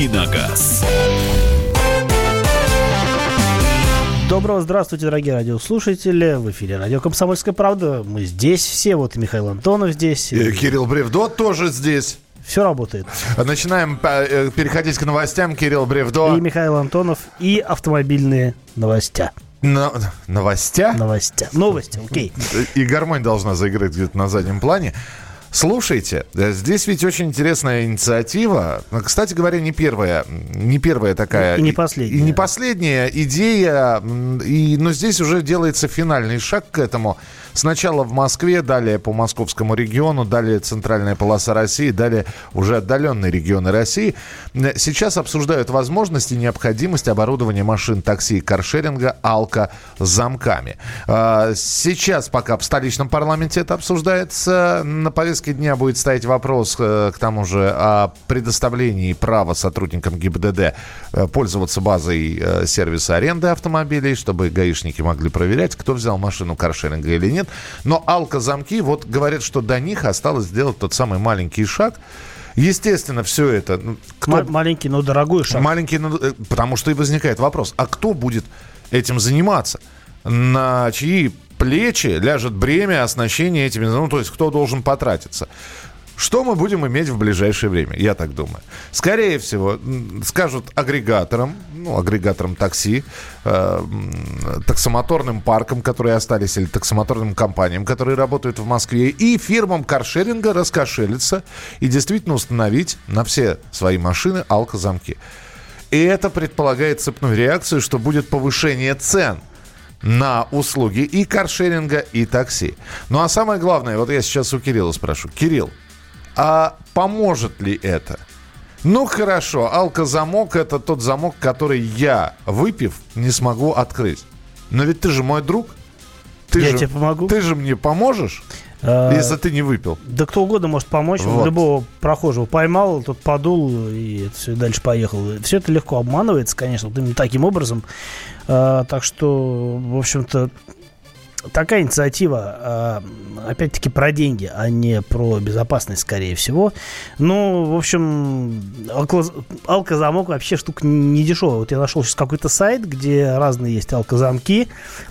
«Давиногаз». Доброго здравствуйте, дорогие радиослушатели. В эфире радио «Комсомольская правда». Мы здесь все. Вот и Михаил Антонов здесь. И Кирилл Бревдо тоже здесь. Все работает. Начинаем э, переходить к новостям. Кирилл Бревдо. И Михаил Антонов. И автомобильные новостя. Но, новостя? Новостя. Новости, окей. И гармонь должна заиграть где-то на заднем плане. Слушайте, здесь ведь очень интересная инициатива. Кстати говоря, не первая, не первая такая. И не последняя. И не последняя идея. И, но здесь уже делается финальный шаг к этому. Сначала в Москве, далее по московскому региону, далее центральная полоса России, далее уже отдаленные регионы России. Сейчас обсуждают возможность и необходимость оборудования машин такси и каршеринга алко замками. А, сейчас пока в столичном парламенте это обсуждается. На повестке дня будет стоять вопрос э, к тому же о предоставлении права сотрудникам ГИБДД э, пользоваться базой э, сервиса аренды автомобилей, чтобы гаишники могли проверять, кто взял машину каршеринга или нет нет. Но алкозамки, вот говорят, что до них осталось сделать тот самый маленький шаг. Естественно, все это... Ну, кто... Маленький, но дорогой шаг. Маленький, но... Э, потому что и возникает вопрос, а кто будет этим заниматься? На чьи плечи ляжет бремя оснащения этими... Ну, то есть, кто должен потратиться? Что мы будем иметь в ближайшее время, я так думаю. Скорее всего, скажут агрегаторам, ну, агрегаторам такси, э, таксомоторным паркам, которые остались, или таксомоторным компаниям, которые работают в Москве, и фирмам каршеринга раскошелиться и действительно установить на все свои машины алкозамки. И это предполагает цепную реакцию, что будет повышение цен на услуги и каршеринга, и такси. Ну а самое главное, вот я сейчас у Кирилла спрошу. Кирилл, а поможет ли это? Ну хорошо, алкозамок это тот замок, который я, выпив, не смогу открыть. Но ведь ты же мой друг. Ты я же, тебе помогу. Ты же мне поможешь, а, если ты не выпил. Да кто угодно может помочь. Вот. Любого прохожего поймал, тот подул и это все дальше поехал. Все это легко обманывается, конечно, вот именно таким образом. А, так что, в общем-то, такая инициатива, а, опять-таки, про деньги, а не про безопасность, скорее всего. Ну, в общем, алкозамок вообще штука не дешевая. Вот я нашел сейчас какой-то сайт, где разные есть алкозамки.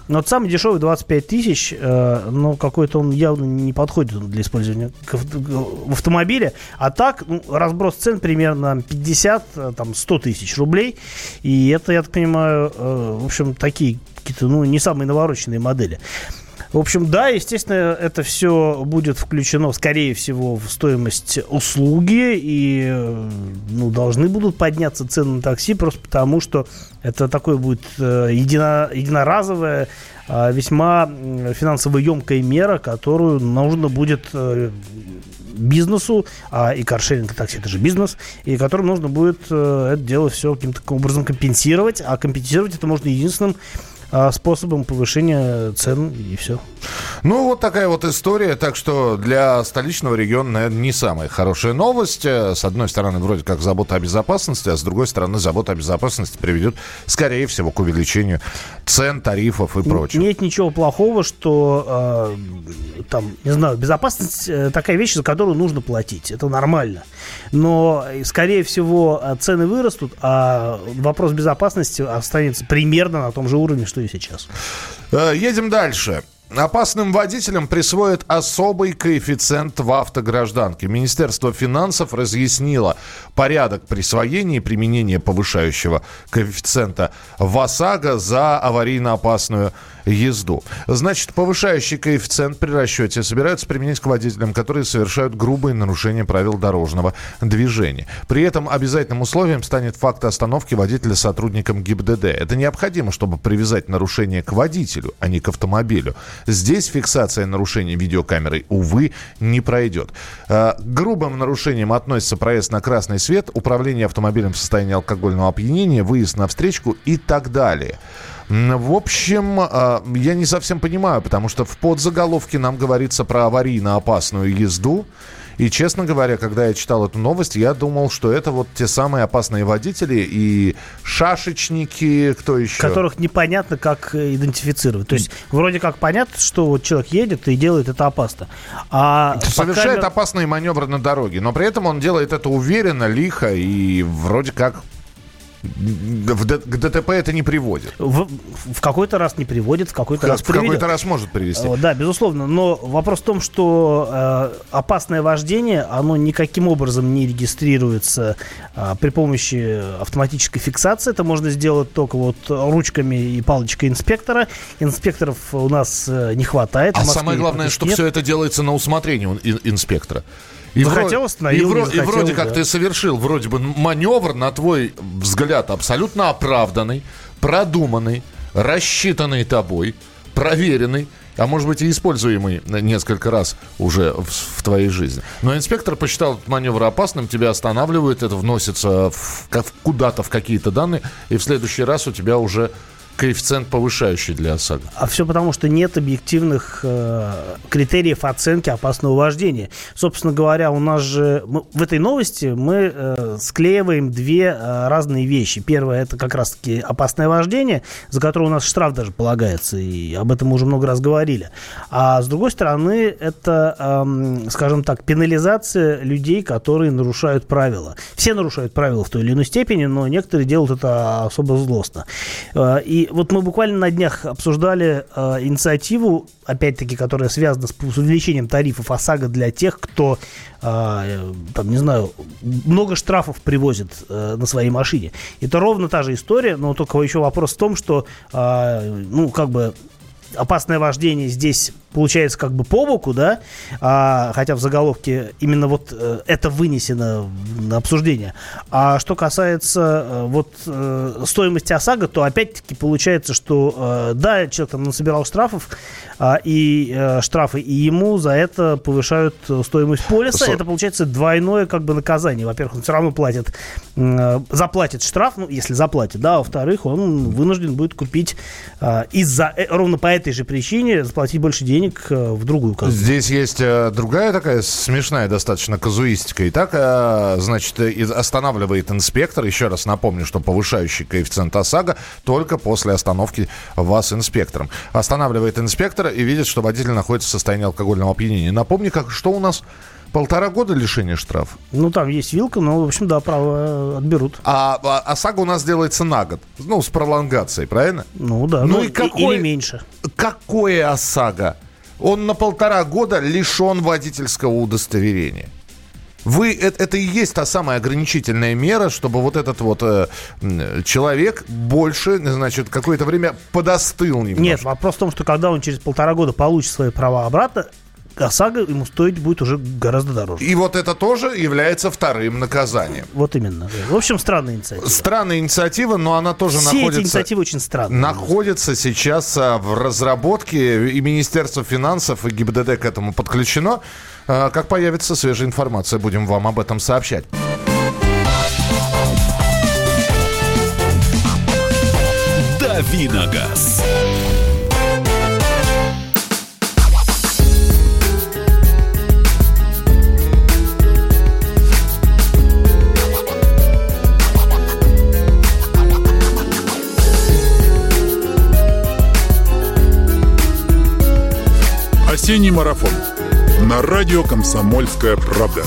Но вот самый дешевый 25 тысяч, э, но какой-то он явно не подходит для использования в автомобиле. А так, ну, разброс цен примерно 50, э, там, 100 тысяч рублей. И это, я так понимаю, э, в общем, такие какие-то, ну, не самые навороченные модели. В общем, да, естественно, это все будет включено, скорее всего, в стоимость услуги, и ну, должны будут подняться цены на такси, просто потому что это такое будет э, едино, единоразовая, э, весьма финансово емкая мера, которую нужно будет э, бизнесу, а и каршеринг и такси это же бизнес, и которым нужно будет э, это дело все каким-то образом компенсировать, а компенсировать это можно единственным способом повышения цен и все. Ну, вот такая вот история. Так что для столичного региона, наверное, не самая хорошая новость. Э, с одной стороны, вроде как забота о безопасности, а с другой стороны, забота о безопасности приведет, скорее всего, к увеличению цен, тарифов и прочего. Нет ничего плохого, что э, там, не знаю, безопасность э, такая вещь, за которую нужно платить. Это нормально. Но, скорее всего, цены вырастут, а вопрос безопасности останется примерно на том же уровне, что и сейчас. Э, едем дальше. Опасным водителям присвоят особый коэффициент в автогражданке. Министерство финансов разъяснило порядок присвоения и применения повышающего коэффициента в ОСАГО за аварийно опасную езду. Значит, повышающий коэффициент при расчете собираются применить к водителям, которые совершают грубые нарушения правил дорожного движения. При этом обязательным условием станет факт остановки водителя сотрудником ГИБДД. Это необходимо, чтобы привязать нарушение к водителю, а не к автомобилю. Здесь фиксация нарушений видеокамерой, увы, не пройдет. К грубым нарушениям относится проезд на красный свет, управление автомобилем в состоянии алкогольного опьянения, выезд на встречку и так далее. В общем, а, я не совсем понимаю, потому что в подзаголовке нам говорится про аварийно опасную езду. И, честно говоря, когда я читал эту новость, я думал, что это вот те самые опасные водители и шашечники, кто еще? Которых непонятно, как идентифицировать. То есть, вроде как понятно, что вот человек едет и делает это опасно. А Совершает камер... опасные маневры на дороге, но при этом он делает это уверенно, лихо и вроде как к ДТП это не приводит. В, в какой-то раз не приводит, в какой-то раз приведет. В какой-то раз может привести. Да, безусловно. Но вопрос в том, что э, опасное вождение, оно никаким образом не регистрируется э, при помощи автоматической фиксации. Это можно сделать только вот ручками и палочкой инспектора. Инспекторов у нас э, не хватает. А самое главное, что все это делается на усмотрение инспектора. И, захотел, вро... и, вро... захотел, и вроде да. как ты совершил вроде бы маневр, на твой взгляд, абсолютно оправданный, продуманный, рассчитанный тобой, проверенный, а может быть и используемый несколько раз уже в, в твоей жизни. Но инспектор посчитал этот маневр опасным, тебя останавливают, это вносится в, куда-то в какие-то данные, и в следующий раз у тебя уже коэффициент повышающий для ОСАГО? А все потому, что нет объективных э, критериев оценки опасного вождения. Собственно говоря, у нас же мы, в этой новости мы э, склеиваем две э, разные вещи. Первое это как раз-таки опасное вождение, за которое у нас штраф даже полагается, и об этом мы уже много раз говорили. А с другой стороны, это, э, скажем так, пенализация людей, которые нарушают правила. Все нарушают правила в той или иной степени, но некоторые делают это особо злостно. Э, и вот мы буквально на днях обсуждали э, инициативу, опять-таки, которая связана с, с увеличением тарифов ОСАГО для тех, кто, э, там, не знаю, много штрафов привозит э, на своей машине. Это ровно та же история, но только еще вопрос в том, что, э, ну, как бы опасное вождение здесь получается как бы по боку, да, а, хотя в заголовке именно вот э, это вынесено на обсуждение. А что касается э, вот э, стоимости ОСАГО, то опять-таки получается, что э, да, человек там насобирал штрафов, э, и э, штрафы, и ему за это повышают стоимость полиса. Со... Это получается двойное как бы наказание. Во-первых, он все равно платит, э, заплатит штраф, ну, если заплатит, да, а во-вторых, он вынужден будет купить э, из-за, э, ровно по этой же причине, заплатить больше денег денег э, в другую казну. Здесь есть э, другая такая смешная достаточно казуистика. И так, э, значит, останавливает инспектор, еще раз напомню, что повышающий коэффициент ОСАГО только после остановки вас инспектором. Останавливает инспектора и видит, что водитель находится в состоянии алкогольного опьянения. Напомни, как, что у нас Полтора года лишения штрафа? Ну, там есть вилка, но, в общем, да, право отберут. А, а ОСАГО у нас делается на год. Ну, с пролонгацией, правильно? Ну, да. Ну, ну и какой, или меньше. Какое ОСАГО? Он на полтора года лишен водительского удостоверения. Вы, это, это и есть та самая ограничительная мера, чтобы вот этот вот э, человек больше, значит, какое-то время подостыл немножко. Нет, вопрос в том, что когда он через полтора года получит свои права обратно, ОСАГО ему стоить будет уже гораздо дороже. И вот это тоже является вторым наказанием. Вот именно. В общем, странная инициатива. Странная инициатива, но она тоже Все находится... эти инициативы очень странные. Находится сейчас а, в разработке, и Министерство финансов, и ГИБДД к этому подключено. А, как появится свежая информация, будем вам об этом сообщать. Давиногаз. Осенний марафон на радио «Комсомольская правда».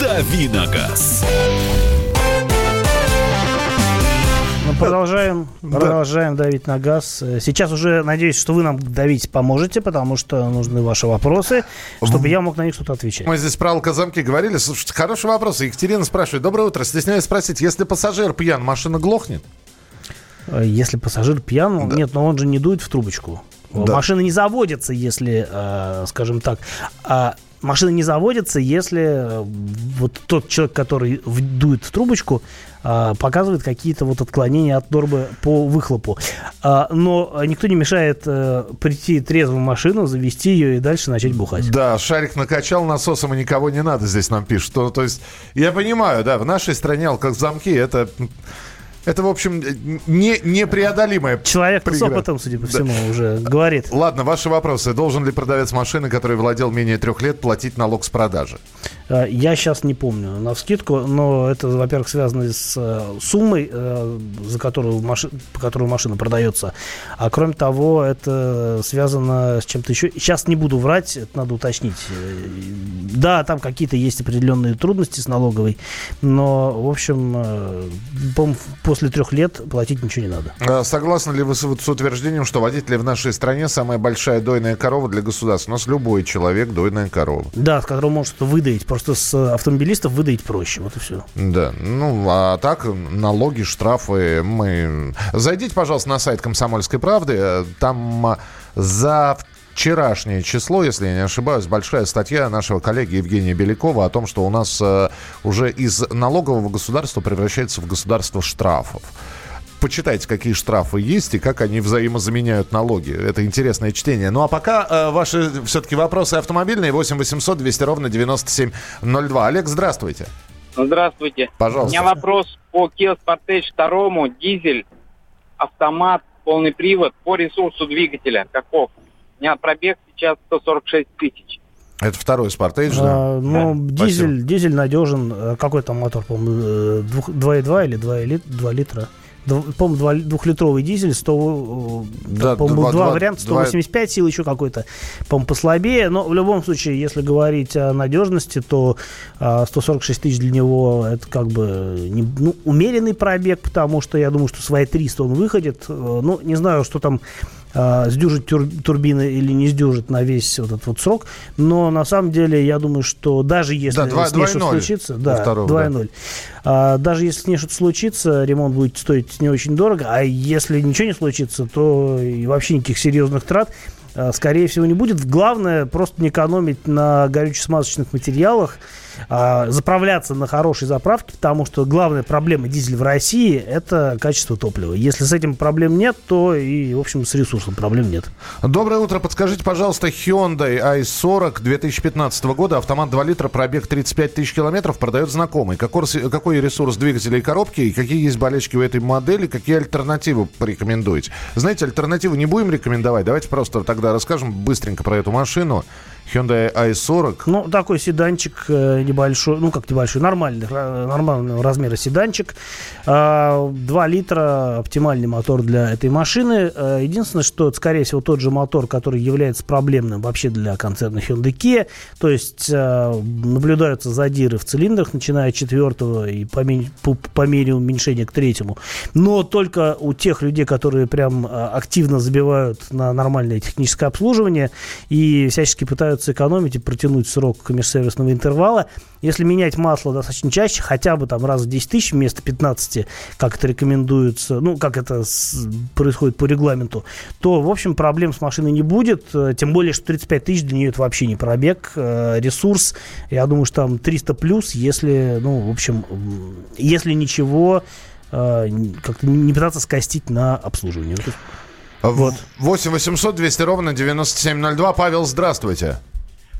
Давиногаз. продолжаем, продолжаем давить на газ. Сейчас уже надеюсь, что вы нам давить поможете, потому что нужны ваши вопросы, чтобы я мог на них что-то отвечать. Мы здесь про алкозамки говорили. Слушайте, хороший вопрос. Екатерина спрашивает. Доброе утро. Стесняюсь спросить, если пассажир пьян, машина глохнет? Э, если пассажир пьян, да. нет, но он же не дует в трубочку. Да. Машина не заводится, если, э, скажем так, а машина не заводится, если э, вот тот человек, который дует в трубочку, а, показывает какие-то вот отклонения от нормы по выхлопу. А, но никто не мешает э, прийти трезвую машину, завести ее и дальше начать бухать. Да, шарик накачал насосом, и никого не надо, здесь нам пишут. То, то есть, я понимаю, да, в нашей стране алкозамки это Это, в общем, не, непреодолимая Человек с опытом, судя по всему, да. уже говорит. Ладно, ваши вопросы. Должен ли продавец машины, который владел менее трех лет, платить налог с продажи? Э, я сейчас не помню на вскидку, но это, во-первых, связано с э, суммой, э, за которую, маши... по которую машина продается. А кроме того, это связано с чем-то еще. Сейчас не буду врать, это надо уточнить. Да, там какие-то есть определенные трудности с налоговой, но, в общем, после трех лет платить ничего не надо. А согласны ли вы с, с утверждением, что водители в нашей стране самая большая дойная корова для государства? У нас любой человек дойная корова. Да, с которого может выдать. Просто с автомобилистов выдать проще. Вот и все. Да. Ну, а так, налоги, штрафы. Мы... Зайдите, пожалуйста, на сайт «Комсомольской правды». Там а, за вчерашнее число, если я не ошибаюсь, большая статья нашего коллеги Евгения Белякова о том, что у нас э, уже из налогового государства превращается в государство штрафов почитайте, какие штрафы есть и как они взаимозаменяют налоги. Это интересное чтение. Ну а пока э, ваши все-таки вопросы автомобильные. 8 800 200 ровно 9702. Олег, здравствуйте. Здравствуйте. Пожалуйста. У меня вопрос по Kia Sportage 2, дизель, автомат, полный привод, по ресурсу двигателя. Каков? Меня пробег сейчас 146 тысяч. Это второй Спартейдж, да? А, ну, да. дизель, Спасибо. дизель надежен. Э, какой там мотор, по-моему, 2,2 э, или 2, 2 литра? по-моему, двухлитровый дизель, 100, э, да, по-моему, два, варианта, 185 2... сил, еще какой-то, по-моему, послабее. Но в любом случае, если говорить о надежности, то 146 а, тысяч для него это как бы не, ну, умеренный пробег, потому что я думаю, что свои 300 он выходит. Э, ну, не знаю, что там э, сдюжит тур, турбины или не сдюжит на весь вот этот вот срок. Но на самом деле я думаю, что даже если да, 2, с ней что-то случится... Да, 2.0. Да. А, даже если с ней что-то случится, ремонт будет стоить не очень дорого. А если ничего не случится, то и вообще никаких серьезных трат а, скорее всего, не будет. Главное просто не экономить на горюче-смазочных материалах, а, заправляться на хорошей заправке, потому что главная проблема дизеля в России – это качество топлива. Если с этим проблем нет, то и, в общем, с ресурсом проблем нет. Доброе утро. Подскажите, пожалуйста, Hyundai i40 2015 года, автомат 2 литра, пробег 35 тысяч километров, продает знакомый. Какой, какой ресурс двигателя и коробки, и какие есть болельщики у этой модели, какие альтернативы порекомендуете? Знаете, альтернативы не будем рекомендовать, давайте просто тогда расскажем быстренько про эту машину. Hyundai i40. Ну, такой седанчик э, небольшой, ну, как небольшой, нормальный, нормального размера седанчик. 2 а, литра, оптимальный мотор для этой машины. Э, единственное, что это, скорее всего, тот же мотор, который является проблемным вообще для концерна Hyundai Kia. То есть э, наблюдаются задиры в цилиндрах, начиная от четвертого и по, по, по мере уменьшения к третьему. Но только у тех людей, которые прям активно забивают на нормальное техническое обслуживание и всячески пытаются пытаются экономить и протянуть срок межсервисного интервала. Если менять масло достаточно чаще, хотя бы там раз в 10 тысяч вместо 15, как это рекомендуется, ну, как это происходит по регламенту, то, в общем, проблем с машиной не будет. Э, тем более, что 35 тысяч для нее это вообще не пробег. Э, ресурс, я думаю, что там 300 плюс, если, ну, в общем, если ничего, э, как-то не пытаться скостить на обслуживание. Вот. 8 800 200 ровно 9702. Павел, здравствуйте.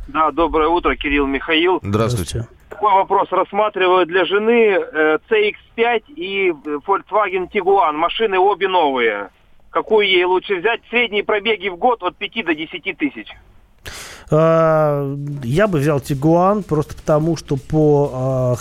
Да, доброе утро, Кирилл Михаил. Здравствуйте. Такой вопрос. Рассматриваю для жены э, CX-5 и Volkswagen Tiguan. Машины обе новые. Какую ей лучше взять? Средние пробеги в год от 5 до 10 тысяч. А, я бы взял Тигуан просто потому, что по, а,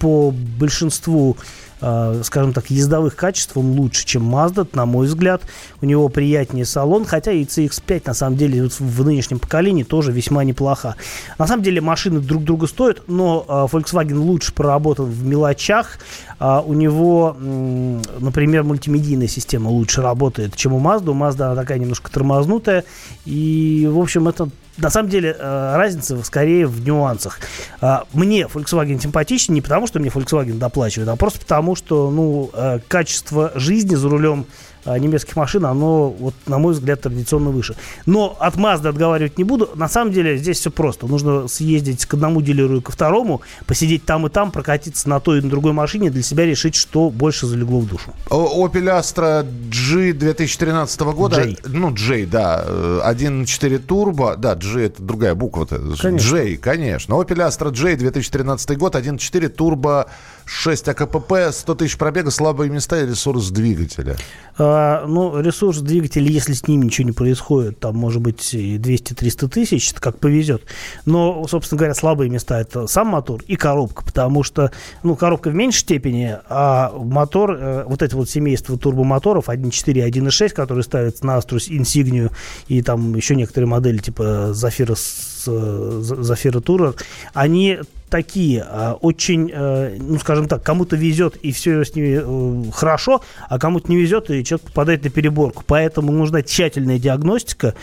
по большинству э, скажем так, ездовых качеств он лучше, чем Mazda, на мой взгляд. У него приятнее салон, хотя и CX-5 на самом деле в нынешнем поколении тоже весьма неплоха. На самом деле машины друг друга стоят, но э, Volkswagen лучше проработан в мелочах. Э, у него, э, например, мультимедийная система лучше работает, чем у Mazda. У Mazda она такая немножко тормознутая. И, в общем, это на самом деле э, разница скорее в нюансах. Э, мне Volkswagen симпатичнее не потому, что мне Volkswagen доплачивает, а просто потому, что ну, э, качество жизни за рулем немецких машин, оно, вот, на мой взгляд, традиционно выше. Но от Mazda отговаривать не буду. На самом деле здесь все просто. Нужно съездить к одному дилеру и ко второму, посидеть там и там, прокатиться на той и на другой машине, для себя решить, что больше залегло в душу. Opel Astra G 2013 года. J. Ну, J, да. 1.4 турбо. Да, G это другая буква-то. Конечно. J, конечно. Opel Astra J 2013 год, 1.4 турбо 6 АКПП, 100 тысяч пробега, слабые места и ресурс двигателя. А, ну, ресурс двигателя, если с ним ничего не происходит, там может быть и 200-300 тысяч, как повезет. Но, собственно говоря, слабые места это сам мотор и коробка, потому что, ну, коробка в меньшей степени, а мотор, э, вот это вот семейство турбомоторов 1.4 и 1.6, которые ставятся на Astrus Insignia и там еще некоторые модели типа Zafira, Zafira Tourer, они такие, а, очень, э, ну, скажем так, кому-то везет и все с ними э, хорошо, а кому-то не везет и человек попадает на переборку. Поэтому нужна тщательная диагностика,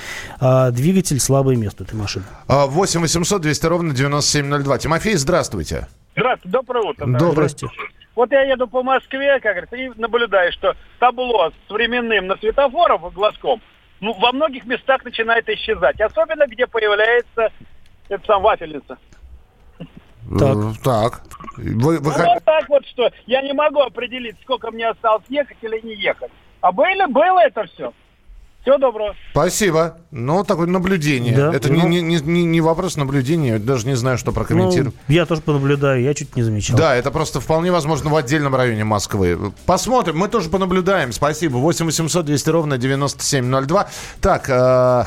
двигатель слабое место этой машины. 8 800 200 ровно 9702. Тимофей, здравствуйте. Здравствуйте, доброе утро. Доброе. Вот я еду по Москве, как говорится, и наблюдаю, что табло с временным на светофорах глазком ну, во многих местах начинает исчезать. Особенно, где появляется это сам вафельница. Так. Э, так. Вы, вы... Ну, вот так вот, что я не могу определить, сколько мне осталось ехать или не ехать. А были, было это все. Всего доброго. Спасибо. Ну, такое наблюдение. Да, это ну, не, не, не, не вопрос наблюдения. Я даже не знаю, что прокомментировать. Ну, я тоже понаблюдаю, я чуть не замечал. Да, это просто вполне возможно в отдельном районе Москвы. Посмотрим, мы тоже понаблюдаем. Спасибо. 8 800 200 ровно 9702. Так, э,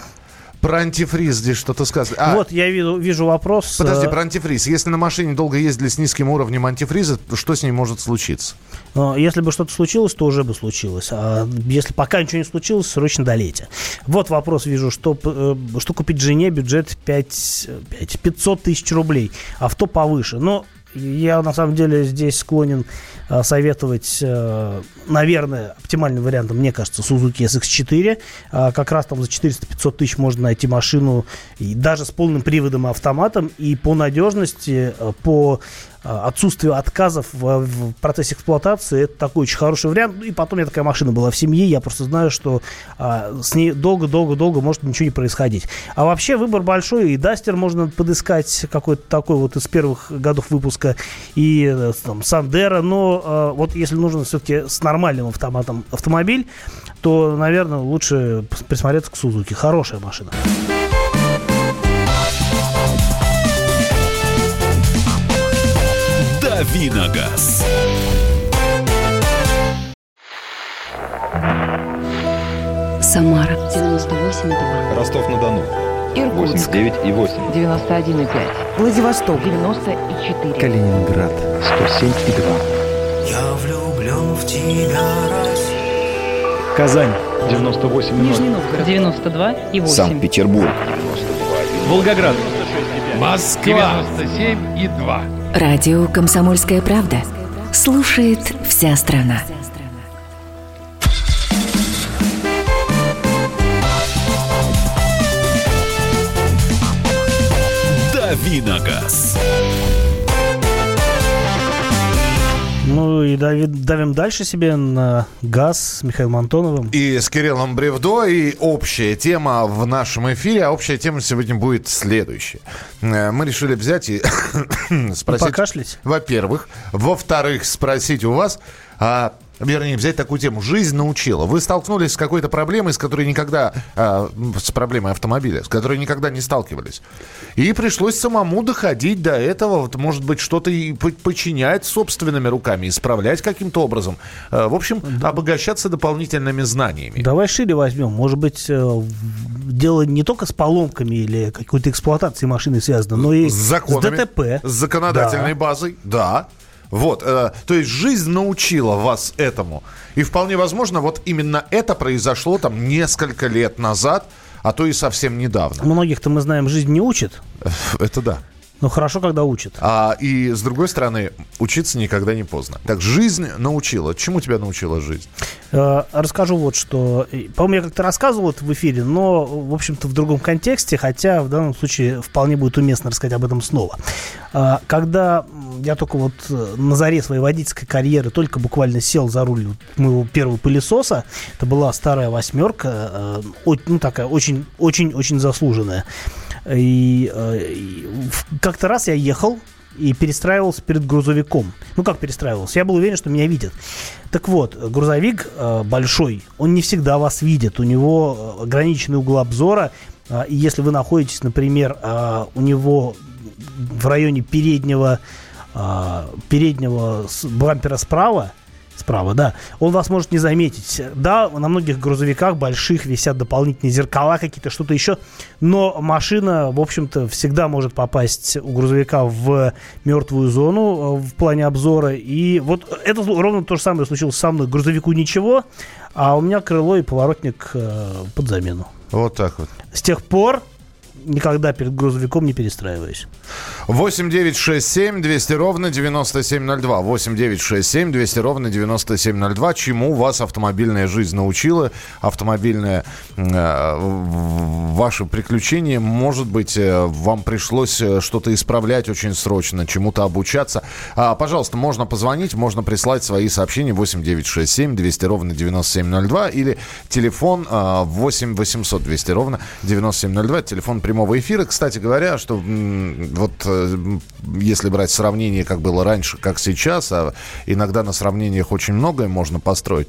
про антифриз здесь что-то сказали. А, вот, я вижу, вижу вопрос. Подожди, э, про антифриз. Если на машине долго ездили с низким уровнем антифриза, что с ней может случиться? Если бы что-то случилось, то уже бы случилось. А если пока ничего не случилось, срочно долейте. Вот вопрос вижу, что, э, что купить жене бюджет 5, 5, 500 тысяч рублей. Авто повыше. Но я на самом деле здесь склонен советовать, э, наверное, оптимальным вариантом, мне кажется, Suzuki SX4. Э, как раз там за 400-500 тысяч можно найти машину и даже с полным приводом и автоматом. И по надежности, по Э, отсутствие отказов в, процессе эксплуатации, это такой очень хороший вариант. И потом у меня такая машина была в семье, я просто знаю, что с ней долго-долго-долго может ничего не происходить. А вообще выбор большой, и Дастер можно подыскать какой-то такой вот из первых годов выпуска, и э, там Сандера, но а, вот если нужно все-таки с нормальным автоматом автомобиль, то, наверное, лучше присмотреться к Сузуки. Хорошая машина. Давиногаз. Самара 98,2. Ростов-на-Дону. Иркутск. 89,8. 91,5. Владивосток. 94. Калининград. 107,2. Казань. 98,0. Нижний Новгород. 92 и 8. Санкт-Петербург. Волгоград. Москва. 97 и 2. Радио «Комсомольская правда». Слушает вся страна. Давиногаз. И давим, давим дальше себе на газ с Михаилом Антоновым. И с Кириллом Бревдо. И общая тема в нашем эфире. А общая тема сегодня будет следующая. Э, мы решили взять и спросить... Покашлять? Во-первых. Во-вторых, спросить у вас... А вернее, взять такую тему. Жизнь научила. Вы столкнулись с какой-то проблемой, с которой никогда, э, с проблемой автомобиля, с которой никогда не сталкивались. И пришлось самому доходить до этого, вот, может быть, что-то и починять собственными руками, исправлять каким-то образом. Э, в общем, да. обогащаться дополнительными знаниями. Давай шире возьмем. Может быть, э, дело не только с поломками или какой-то эксплуатацией машины связано, но и с, законами, с ДТП. С законодательной да. базой, да. Вот, э, то есть жизнь научила вас этому. И вполне возможно, вот именно это произошло там несколько лет назад, а то и совсем недавно. Многих-то мы знаем, жизнь не учит. Это да. Ну, хорошо, когда учат. А, и, с другой стороны, учиться никогда не поздно. Так, жизнь научила. Чему тебя научила жизнь? Э, расскажу вот что. По-моему, я как-то рассказывал это в эфире, но, в общем-то, в другом контексте, хотя в данном случае вполне будет уместно рассказать об этом снова. Э, когда я только вот э, на заре своей водительской карьеры только буквально сел за руль моего первого пылесоса, это была старая восьмерка, э, ну, такая очень-очень-очень заслуженная. И, э, и как-то раз я ехал и перестраивался перед грузовиком. Ну, как перестраивался? Я был уверен, что меня видят. Так вот, грузовик э, большой, он не всегда вас видит. У него э, ограниченный угол обзора. Э, и если вы находитесь, например, э, у него в районе переднего переднего бампера справа, справа, да, он вас может не заметить. Да, на многих грузовиках больших висят дополнительные зеркала какие-то, что-то еще, но машина, в общем-то, всегда может попасть у грузовика в мертвую зону э, в плане обзора. И вот это ровно то же самое случилось со мной. Грузовику ничего, а у меня крыло и поворотник э, под замену. Вот так вот. С тех пор никогда перед грузовиком не перестраиваюсь. 8 9 6 7 200 ровно 9702. 8 9 6 7 200 ровно 9702. Чему вас автомобильная жизнь научила? Автомобильное э, ваше приключение. Может быть, э, вам пришлось э, что-то исправлять очень срочно, чему-то обучаться. А, пожалуйста, можно позвонить, можно прислать свои сообщения 8 9 6 7 200 ровно 9702 или телефон э, 8 800 200 ровно 9702. Это телефон прямого эфира. Кстати говоря, что вот э, если брать сравнение, как было раньше, как сейчас, а иногда на сравнениях очень многое можно построить.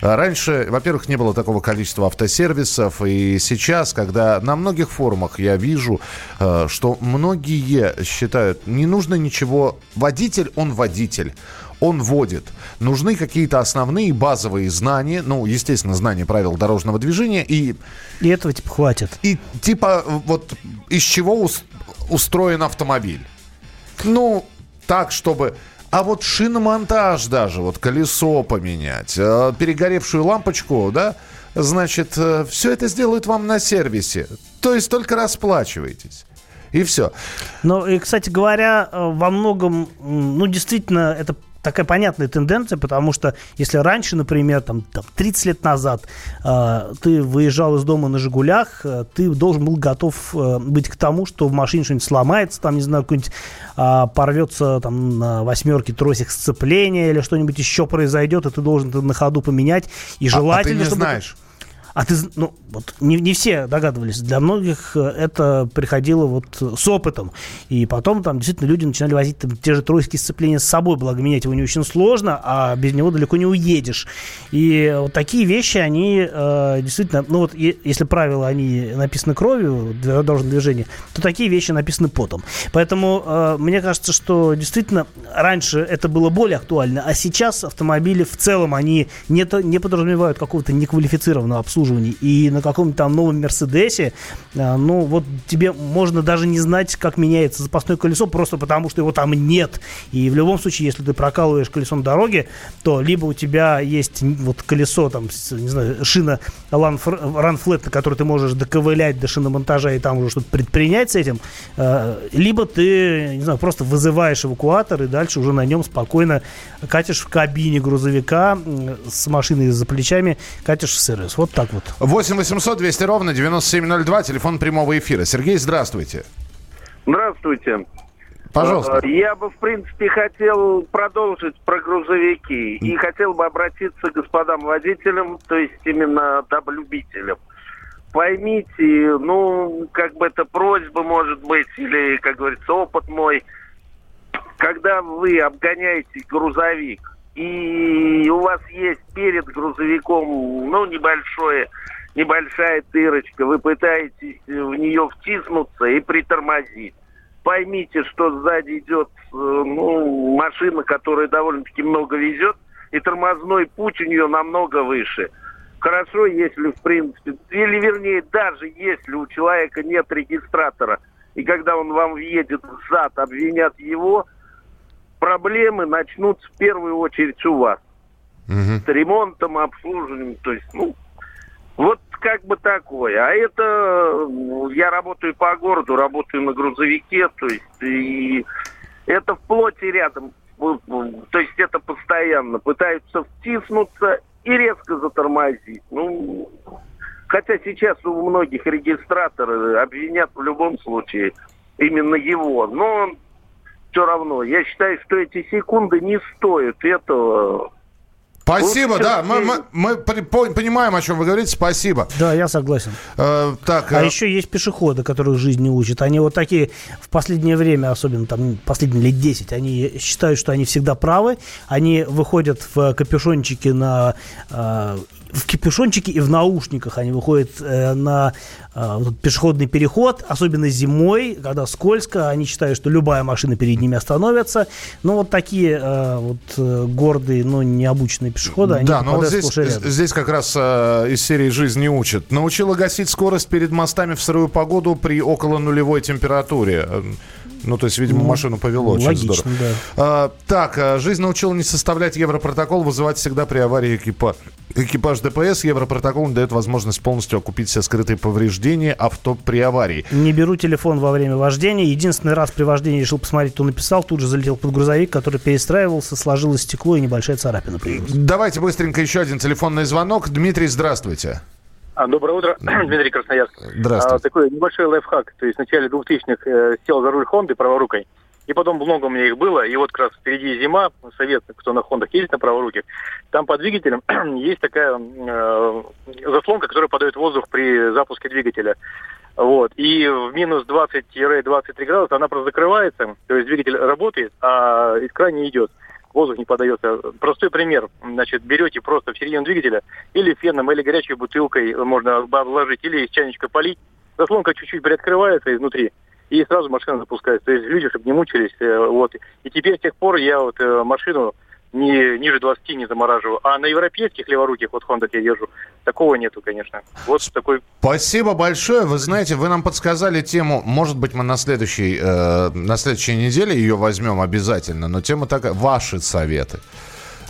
А Раньше, во-первых, не было такого количества автосервисов, и сейчас, когда на многих форумах я вижу, э, что многие считают, не нужно ничего, водитель, он водитель. Он водит. Нужны какие-то основные базовые знания, ну, естественно, знания правил дорожного движения и И этого типа хватит. и типа вот из чего ус- устроен автомобиль. Ну, так, чтобы... А вот шиномонтаж даже, вот колесо поменять, э, перегоревшую лампочку, да, значит, все это сделают вам на сервисе. То есть только расплачивайтесь. И все. Ну, и, кстати говоря, э, во многом, ну, действительно, это такая понятная тенденция, потому что если раньше, например, там, там 30 лет назад э, ты выезжал из дома на «Жигулях», э, ты должен был готов э, быть к тому, что в машине что-нибудь сломается, там, не знаю, какой-нибудь а, порвется там на восьмерке тросик сцепления или что-нибудь еще произойдет, и ты должен это на ходу поменять. И А- а ты желательно, не чтобы... знаешь. А ты, ну, вот не, не все догадывались. Для многих э, это приходило вот с опытом. И потом там действительно люди начинали возить там, те же тройские сцепления с собой, благо менять его не очень сложно, а без него далеко не уедешь. И вот такие вещи, они э, действительно, ну вот е- если правила, они написаны кровью для дорожного движения, то такие вещи написаны потом. Поэтому э, мне кажется, что действительно раньше это было более актуально, а сейчас автомобили в целом, они не, не подразумевают какого-то неквалифицированного обслуживания. И на каком-нибудь там новом Мерседесе, э, ну вот тебе можно даже не знать, как меняется запасное колесо, просто потому что его там нет. И в любом случае, если ты прокалываешь колесо на дороге, то либо у тебя есть вот колесо, там, не знаю, шина ранфлет, на которой ты можешь доковылять до шиномонтажа и там уже что-то предпринять с этим, э, либо ты, не знаю, просто вызываешь эвакуатор и дальше уже на нем спокойно катишь в кабине грузовика с машиной за плечами, катишь в сервис. Вот так вот. 8 800 200 ровно 9702, телефон прямого эфира. Сергей, здравствуйте. Здравствуйте. Пожалуйста. Э, Я бы, в принципе, хотел продолжить про грузовики. И хотел бы обратиться к господам водителям, то есть именно таблюбителям. Поймите, ну, как бы это просьба, может быть, или, как говорится, опыт мой. Когда вы обгоняете грузовик, и у вас есть перед грузовиком, ну, небольшое, небольшая дырочка, вы пытаетесь в нее втиснуться и притормозить поймите, что сзади идет э, ну, машина, которая довольно-таки много везет, и тормозной путь у нее намного выше. Хорошо, если, в принципе, или вернее, даже если у человека нет регистратора, и когда он вам въедет в зад, обвинят его, проблемы начнутся в первую очередь у вас. С ремонтом, обслуживанием, то есть, ну, вот как бы такое. А это ну, я работаю по городу, работаю на грузовике, то есть и это вплоть и рядом. То есть это постоянно пытаются втиснуться и резко затормозить. Ну, хотя сейчас у многих регистраторы обвинят в любом случае именно его. Но все равно, я считаю, что эти секунды не стоят этого. Спасибо, Лучше да, мы, мы- мы понимаем, о чем вы говорите, спасибо. Да, я согласен. Э, так, А э, еще есть пешеходы, которых жизнь не учит. Они вот такие в последнее время, особенно там последние лет 10, они считают, что они всегда правы. Они выходят в капюшончике на э, в капюшончике и в наушниках они выходят э, на э, пешеходный переход, особенно зимой, когда скользко, они считают, что любая машина перед ними остановится. Но вот такие э, вот э, гордые, но необученные пешеходы, они Да, но вот здесь, здесь как раз э, из серии «Жизнь не учит». Научила гасить скорость перед мостами в сырую погоду при около нулевой температуре. Э, Ну, то есть, видимо, Ну, машину повело очень логично, здорово. да. А, так, жизнь научила не составлять европротокол, вызывать всегда при аварии экипаж. Экипаж ДПС Европротокол не дает возможность полностью окупить все скрытые повреждения авто при аварии. Не беру телефон во время вождения. Единственный раз при вождении решил посмотреть, кто написал. Тут же залетел под грузовик, который перестраивался, сложилось стекло и небольшая царапина появилась. Давайте быстренько еще один телефонный звонок. Дмитрий, здравствуйте. А, Доброе утро, Дмитрий Красноярск. Здравствуйте. А, такой небольшой лайфхак. То есть в начале 2000-х э, сел за руль Хонды праворукой, и потом много у меня их было, и вот как раз впереди зима, совет, кто на Хондах ездит на праворуких, там под двигателем есть такая э, заслонка, которая подает воздух при запуске двигателя. Вот. И в минус 20-23 градуса она просто закрывается, то есть двигатель работает, а искра не идет воздух не подается. Простой пример. Значит, берете просто в середину двигателя или феном, или горячей бутылкой можно обложить, или из чайничка полить. Заслонка чуть-чуть приоткрывается изнутри, и сразу машина запускается. То есть люди, чтобы не мучились. э, Вот. И теперь с тех пор я вот э, машину не, ниже 20 не замораживаю. А на европейских леворуких, вот Honda я езжу, такого нету, конечно. Вот такой Спасибо большое. Вы знаете, вы нам подсказали тему. Может быть, мы на следующей, э, на следующей неделе ее возьмем обязательно. Но тема такая. Ваши советы.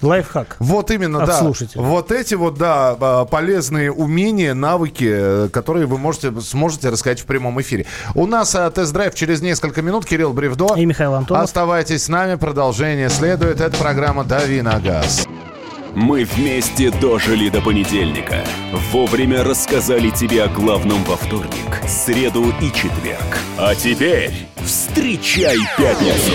Лайфхак. Вот именно, да. слушателя. Вот эти вот, да, а, полезные умения, навыки, э, которые вы можете, сможете рассказать в прямом эфире. У нас а, тест-драйв через несколько минут. Кирилл Бревдо. И Михаил Антонов. Оставайтесь с нами. Продолжение следует. Это программа «Дави на газ». Мы вместе дожили до понедельника. Вовремя рассказали тебе о главном во вторник, среду и четверг. А теперь встречай пятницу.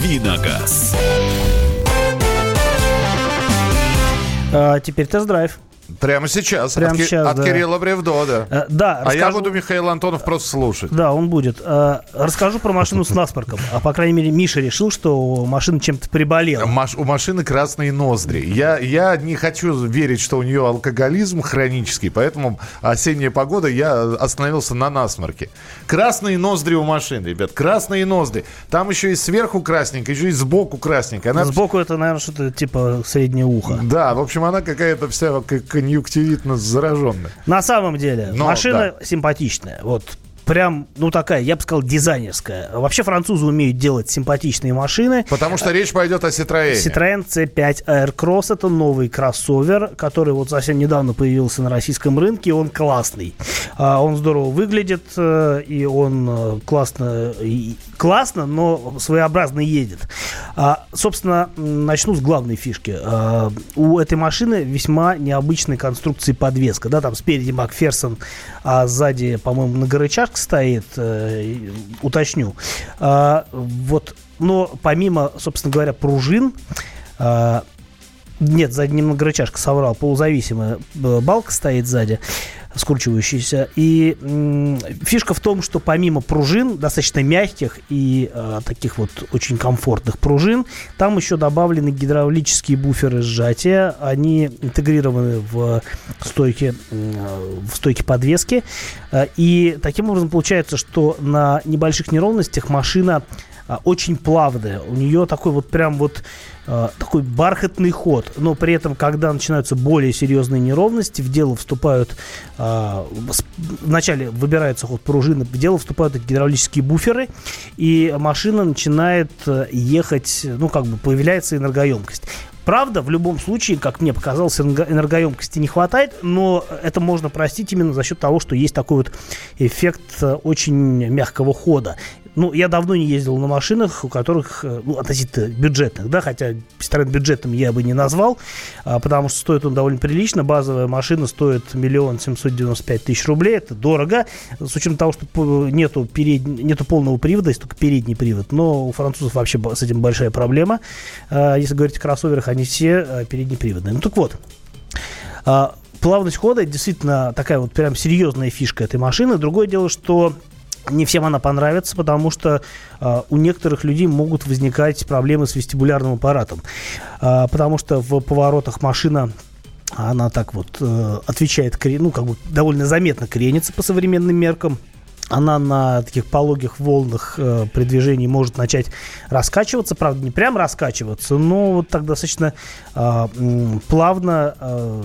Давиногаз. А, теперь тест-драйв. Прямо сейчас. Прямо от, сейчас, от да. Кирилла Бревдо, да. Э, да, А я расскажу- буду Михаил Антонов просто слушать. Да, он будет. Э, Расскажу про машину с насморком. А по крайней мере, Миша решил, что машина чем-то приболела. Маш- у машины красные ноздри. Я, я не хочу верить, что у нее алкоголизм хронический, поэтому осенняя погода, я остановился на насморке. Красные ноздри у машины, ребят, красные ноздри. Там еще и сверху красненько, еще и сбоку красненько. Она... Сбоку это, наверное, что-то типа среднее ухо. Да, в общем, она какая-то вся к- конъюнктивитно зараженная. На самом деле, Но, машина симпатичная. Вот прям, ну такая, я бы сказал, дизайнерская. Вообще французы умеют делать симпатичные машины. Потому что речь пойдет о Citroёn. Citroёn C5 Aircross это новый кроссовер, который вот совсем недавно появился на российском рынке, он классный. А, Он здорово выглядит, э, и он э, классно, и- классно, но своеобразно едет. А, Собственно, начну с главной фишки. А, У этой машины весьма необычной конструкции подвеска. Да, там спереди Макферсон, а сзади, по-моему, многорычажка стоит, э, уточню. А, Вот, но помимо, собственно говоря, пружин, а, нет, сзади не многорычажка, соврал, полузависимая э, балка стоит сзади, скручивающаяся. И м, фишка в том, что помимо пружин, достаточно мягких и э, таких вот очень комфортных пружин, там еще добавлены гидравлические буферы сжатия. Они интегрированы в стойки, м, в стойки подвески. Э, И таким образом получается, что на небольших неровностях машина очень плавная. У нее такой вот прям вот а, такой бархатный ход. Но при этом, когда начинаются более серьезные неровности, в дело вступают... а, вначале выбирается ход пружины, в дело вступают гидравлические буферы, и машина начинает э, ехать, ну, как бы появляется энергоемкость. Правда, в любом случае, как мне показалось, энерго- энергоемкости не хватает, но это можно простить именно за счет того, что есть такой вот эффект э, очень мягкого хода. Ну, я давно не ездил на машинах, у которых, э, ну, относительно бюджетных, да, хотя Citroёn бюджетным я бы не назвал, а, потому что стоит он довольно прилично. Базовая машина стоит миллион семьсот девяносто пять тысяч рублей. Это дорого, с учетом того, что нету, перед... нету полного привода, есть только передний привод. Но у французов вообще с этим большая проблема. А, если говорить о кроссоверах, они все а, переднеприводные. Ну, так вот, плавность хода действительно такая вот прям серьезная фишка этой машины. Другое дело, что не всем она понравится, потому что э, у некоторых людей могут возникать проблемы с вестибулярным аппаратом. Э, потому что в поворотах машина она так вот э, отвечает, ну, как бы довольно заметно кренится по современным меркам она на таких пологих волнах э, при движении может начать раскачиваться. Правда, не прям раскачиваться, но вот так достаточно э, плавно, э,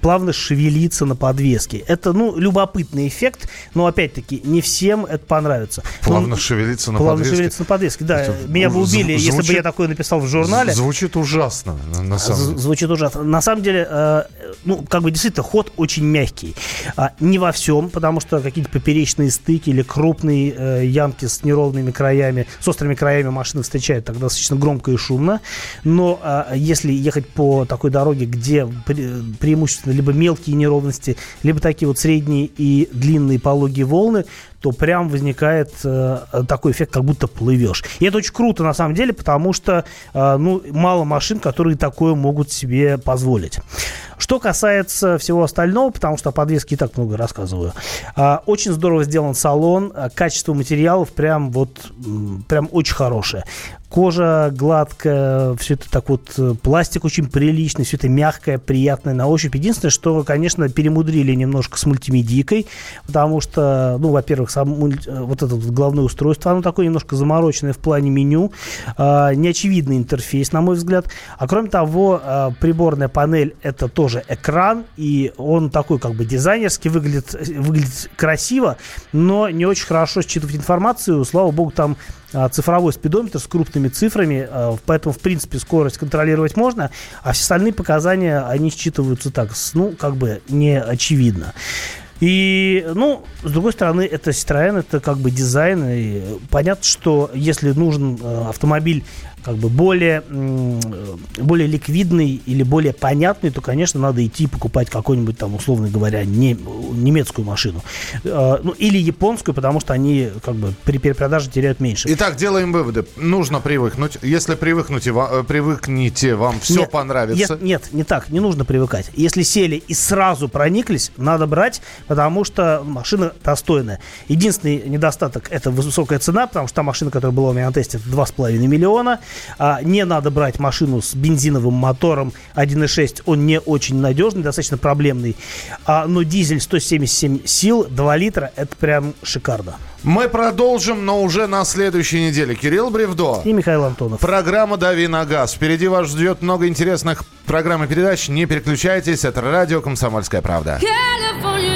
плавно шевелиться на подвеске. Это, ну, любопытный эффект, но, опять-таки, не всем это понравится. Плавно но, шевелиться на плавно подвеске? Плавно шевелиться на подвеске, да. Это Меня бы убили, звучит, если бы я такое написал в журнале. Звучит ужасно, на самом деле. Звучит ужасно. На самом деле, э, ну, как бы действительно, ход очень мягкий. А, не во всем, потому что какие-то поперечные стыки или крупные э, ямки с неровными краями, с острыми краями машины встречают тогда достаточно громко и шумно. Но э, если ехать по такой дороге, где пре преимущественно либо мелкие неровности, либо такие вот средние и длинные пологие волны, то прям возникает э, такой эффект, как будто плывешь. И это очень круто на самом деле, потому что э, ну, мало машин, которые такое могут себе позволить. Что касается всего остального, потому что о подвеске и так много рассказываю. Э, очень здорово сделан салон, э, качество материалов прям вот прям очень хорошее. Кожа гладкая, все это так вот, э, пластик очень приличный, все это мягкое, приятное на ощупь. Единственное, что, конечно, перемудрили немножко с мультимедийкой, потому что, ну, во-первых, сам мульти... Э, вот это вот головное устройство, оно такое немножко замороченное в плане меню, э, неочевидный интерфейс, на мой взгляд. А кроме того, э, приборная панель это тоже экран, и он такой как бы дизайнерский, выглядит, выглядит красиво, но не очень хорошо считывать информацию. Слава богу, там а, цифровой спидометр с крупными цифрами, а, поэтому, в принципе, скорость контролировать можно, а все остальные показания, они считываются так, ну, как бы не очевидно. И, ну, с другой стороны, это Citroёn, это как бы дизайн. И понятно, что если нужен э, автомобиль как бы более, более ликвидный или более понятный, то, конечно, надо идти покупать какую-нибудь там, условно говоря, не, немецкую машину. Э, ну, или японскую, потому что они как бы при перепродаже теряют меньше. Итак, делаем выводы. Нужно привыкнуть. Если привыкнете, э, привыкните, вам все нет, понравится. Нет, нет, не так. Не нужно привыкать. Если сели и сразу прониклись, надо брать, потому что машина достойная. Единственный недостаток – это высокая цена, потому что та машина, которая была у меня на тесте, 2,5 миллиона. А, не надо брать машину с бензиновым мотором 1.6, он не очень надежный, достаточно проблемный. А, но дизель 177 сил, 2 литра, это прям шикарно. Мы продолжим, но уже на следующей неделе. Кирилл Бревдо. И Михаил Антонов. Программа «Дави на газ». Впереди вас ждет много интересных программ и передач. Не переключайтесь. Это радио «Комсомольская правда». на